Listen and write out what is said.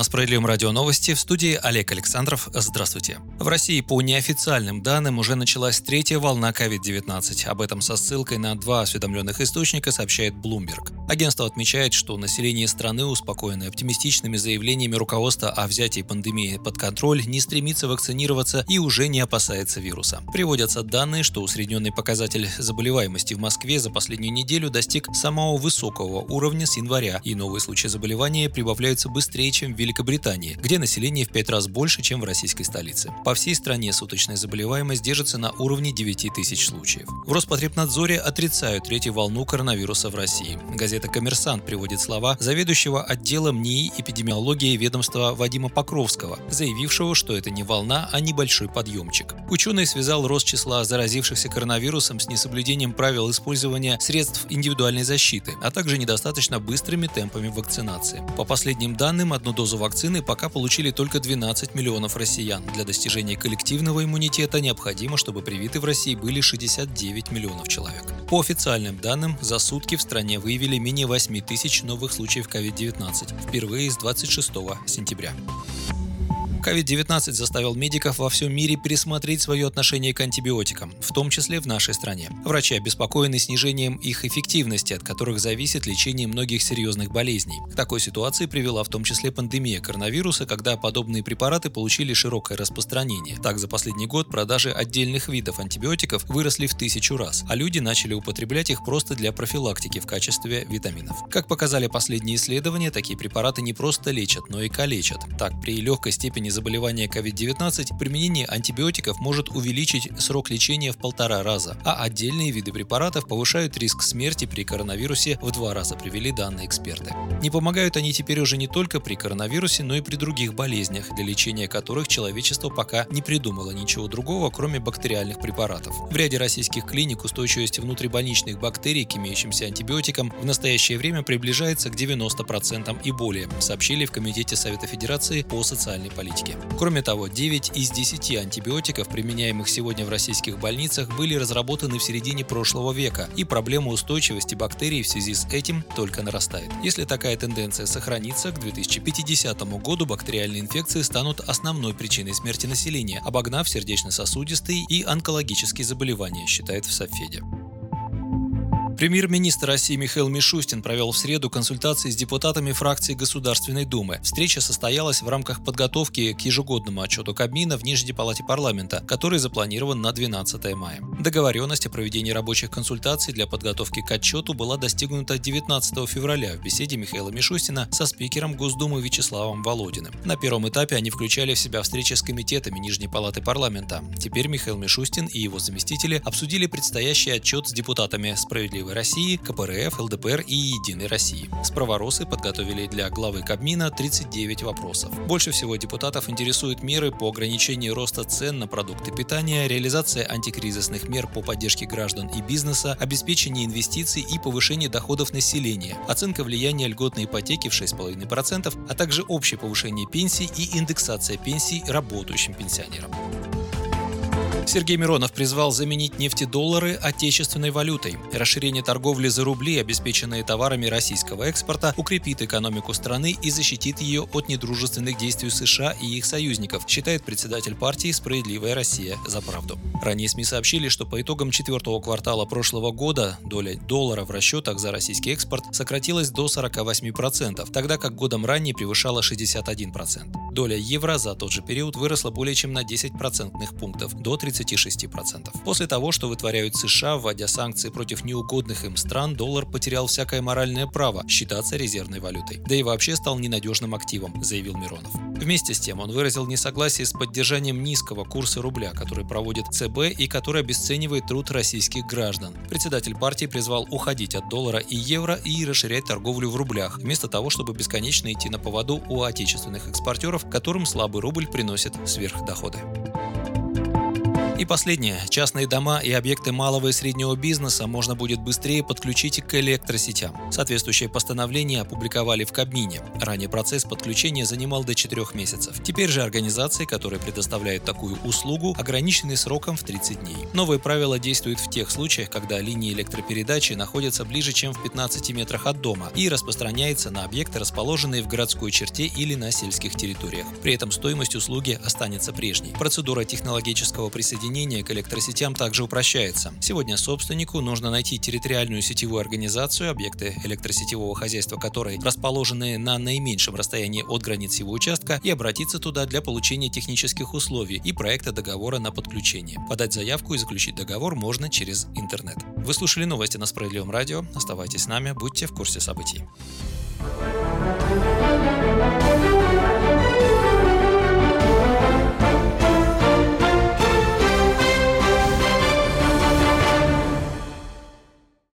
На Справедливом радио новости в студии Олег Александров. Здравствуйте. В России по неофициальным данным уже началась третья волна COVID-19. Об этом со ссылкой на два осведомленных источника сообщает Bloomberg. Агентство отмечает, что население страны, успокоенное оптимистичными заявлениями руководства о взятии пандемии под контроль, не стремится вакцинироваться и уже не опасается вируса. Приводятся данные, что усредненный показатель заболеваемости в Москве за последнюю неделю достиг самого высокого уровня с января, и новые случаи заболевания прибавляются быстрее, чем в Великобритании, где население в пять раз больше, чем в российской столице. По всей стране суточная заболеваемость держится на уровне 9 тысяч случаев. В Роспотребнадзоре отрицают третью волну коронавируса в России. Газета «Коммерсант» приводит слова заведующего отделом НИИ эпидемиологии ведомства Вадима Покровского, заявившего, что это не волна, а небольшой подъемчик. Ученый связал рост числа заразившихся коронавирусом с несоблюдением правил использования средств индивидуальной защиты, а также недостаточно быстрыми темпами вакцинации. По последним данным, одну дозу дозу вакцины пока получили только 12 миллионов россиян. Для достижения коллективного иммунитета необходимо, чтобы привиты в России были 69 миллионов человек. По официальным данным, за сутки в стране выявили менее 8 тысяч новых случаев COVID-19, впервые с 26 сентября. COVID-19 заставил медиков во всем мире пересмотреть свое отношение к антибиотикам, в том числе в нашей стране. Врачи обеспокоены снижением их эффективности, от которых зависит лечение многих серьезных болезней. К такой ситуации привела в том числе пандемия коронавируса, когда подобные препараты получили широкое распространение. Так, за последний год продажи отдельных видов антибиотиков выросли в тысячу раз, а люди начали употреблять их просто для профилактики в качестве витаминов. Как показали последние исследования, такие препараты не просто лечат, но и калечат. Так, при легкой степени заболевания COVID-19 применение антибиотиков может увеличить срок лечения в полтора раза, а отдельные виды препаратов повышают риск смерти при коронавирусе в два раза, привели данные эксперты. Не помогают они теперь уже не только при коронавирусе, но и при других болезнях, для лечения которых человечество пока не придумало ничего другого, кроме бактериальных препаратов. В ряде российских клиник устойчивость внутрибольничных бактерий к имеющимся антибиотикам в настоящее время приближается к 90% и более, сообщили в Комитете Совета Федерации по социальной политике антибиотики. Кроме того, 9 из 10 антибиотиков, применяемых сегодня в российских больницах, были разработаны в середине прошлого века, и проблема устойчивости бактерий в связи с этим только нарастает. Если такая тенденция сохранится, к 2050 году бактериальные инфекции станут основной причиной смерти населения, обогнав сердечно-сосудистые и онкологические заболевания, считает в Софеде. Премьер-министр России Михаил Мишустин провел в среду консультации с депутатами фракции Государственной Думы. Встреча состоялась в рамках подготовки к ежегодному отчету Кабмина в Нижней Палате парламента, который запланирован на 12 мая. Договоренность о проведении рабочих консультаций для подготовки к отчету была достигнута 19 февраля в беседе Михаила Мишустина со спикером Госдумы Вячеславом Володиным. На первом этапе они включали в себя встречи с комитетами Нижней Палаты парламента. Теперь Михаил Мишустин и его заместители обсудили предстоящий отчет с депутатами «Справедливой «Справедливой России», КПРФ, ЛДПР и «Единой России». Справоросы подготовили для главы Кабмина 39 вопросов. Больше всего депутатов интересуют меры по ограничению роста цен на продукты питания, реализация антикризисных мер по поддержке граждан и бизнеса, обеспечение инвестиций и повышение доходов населения, оценка влияния льготной ипотеки в 6,5%, а также общее повышение пенсий и индексация пенсий работающим пенсионерам. Сергей Миронов призвал заменить нефтедоллары отечественной валютой. Расширение торговли за рубли, обеспеченные товарами российского экспорта, укрепит экономику страны и защитит ее от недружественных действий США и их союзников, считает председатель партии «Справедливая Россия за правду». Ранее СМИ сообщили, что по итогам четвертого квартала прошлого года доля доллара в расчетах за российский экспорт сократилась до 48%, тогда как годом ранее превышала 61%. Доля евро за тот же период выросла более чем на 10 процентных пунктов, до 30 36%. После того, что вытворяют США, вводя санкции против неугодных им стран, доллар потерял всякое моральное право считаться резервной валютой. Да и вообще стал ненадежным активом, заявил Миронов. Вместе с тем он выразил несогласие с поддержанием низкого курса рубля, который проводит ЦБ и который обесценивает труд российских граждан. Председатель партии призвал уходить от доллара и евро и расширять торговлю в рублях, вместо того, чтобы бесконечно идти на поводу у отечественных экспортеров, которым слабый рубль приносит сверхдоходы. И последнее. Частные дома и объекты малого и среднего бизнеса можно будет быстрее подключить к электросетям. Соответствующее постановление опубликовали в Кабмине. Ранее процесс подключения занимал до 4 месяцев. Теперь же организации, которые предоставляют такую услугу, ограничены сроком в 30 дней. Новые правила действуют в тех случаях, когда линии электропередачи находятся ближе, чем в 15 метрах от дома и распространяется на объекты, расположенные в городской черте или на сельских территориях. При этом стоимость услуги останется прежней. Процедура технологического присоединения присоединение к электросетям также упрощается. Сегодня собственнику нужно найти территориальную сетевую организацию, объекты электросетевого хозяйства которой расположены на наименьшем расстоянии от границ его участка, и обратиться туда для получения технических условий и проекта договора на подключение. Подать заявку и заключить договор можно через интернет. Вы слушали новости на Справедливом радио. Оставайтесь с нами, будьте в курсе событий.